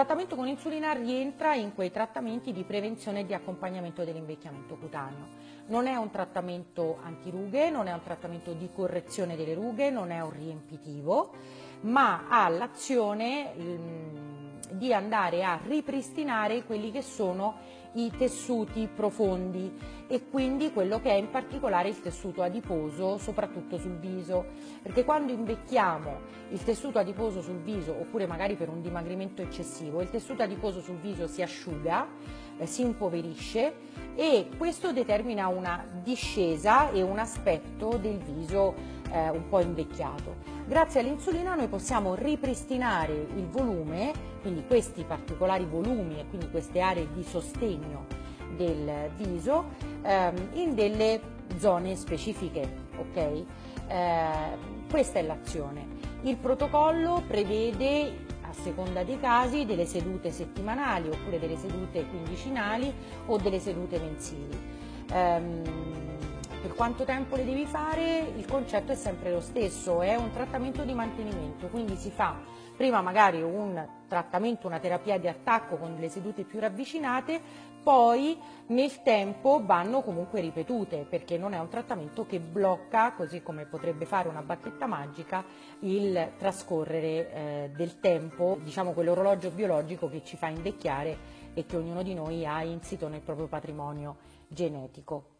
Il trattamento con insulina rientra in quei trattamenti di prevenzione e di accompagnamento dell'invecchiamento cutaneo. Non è un trattamento antirughe, non è un trattamento di correzione delle rughe, non è un riempitivo, ma ha l'azione di andare a ripristinare quelli che sono i tessuti profondi e quindi quello che è in particolare il tessuto adiposo soprattutto sul viso. Perché quando invecchiamo il tessuto adiposo sul viso oppure magari per un dimagrimento eccessivo il tessuto adiposo sul viso si asciuga eh, si impoverisce e questo determina una discesa e un aspetto del viso eh, un po' invecchiato Grazie all'insulina noi possiamo ripristinare il volume, quindi questi particolari volumi e quindi queste aree di sostegno del viso ehm, in delle zone specifiche. Okay? Eh, questa è l'azione. Il protocollo prevede a seconda dei casi delle sedute settimanali oppure delle sedute quindicinali o delle sedute mensili. Per quanto tempo le devi fare? Il concetto è sempre lo stesso, è un trattamento di mantenimento, quindi si fa prima magari un trattamento, una terapia di attacco con le sedute più ravvicinate, poi nel tempo vanno comunque ripetute perché non è un trattamento che blocca, così come potrebbe fare una bacchetta magica, il trascorrere eh, del tempo, diciamo quell'orologio biologico che ci fa invecchiare e che ognuno di noi ha insito nel proprio patrimonio genetico.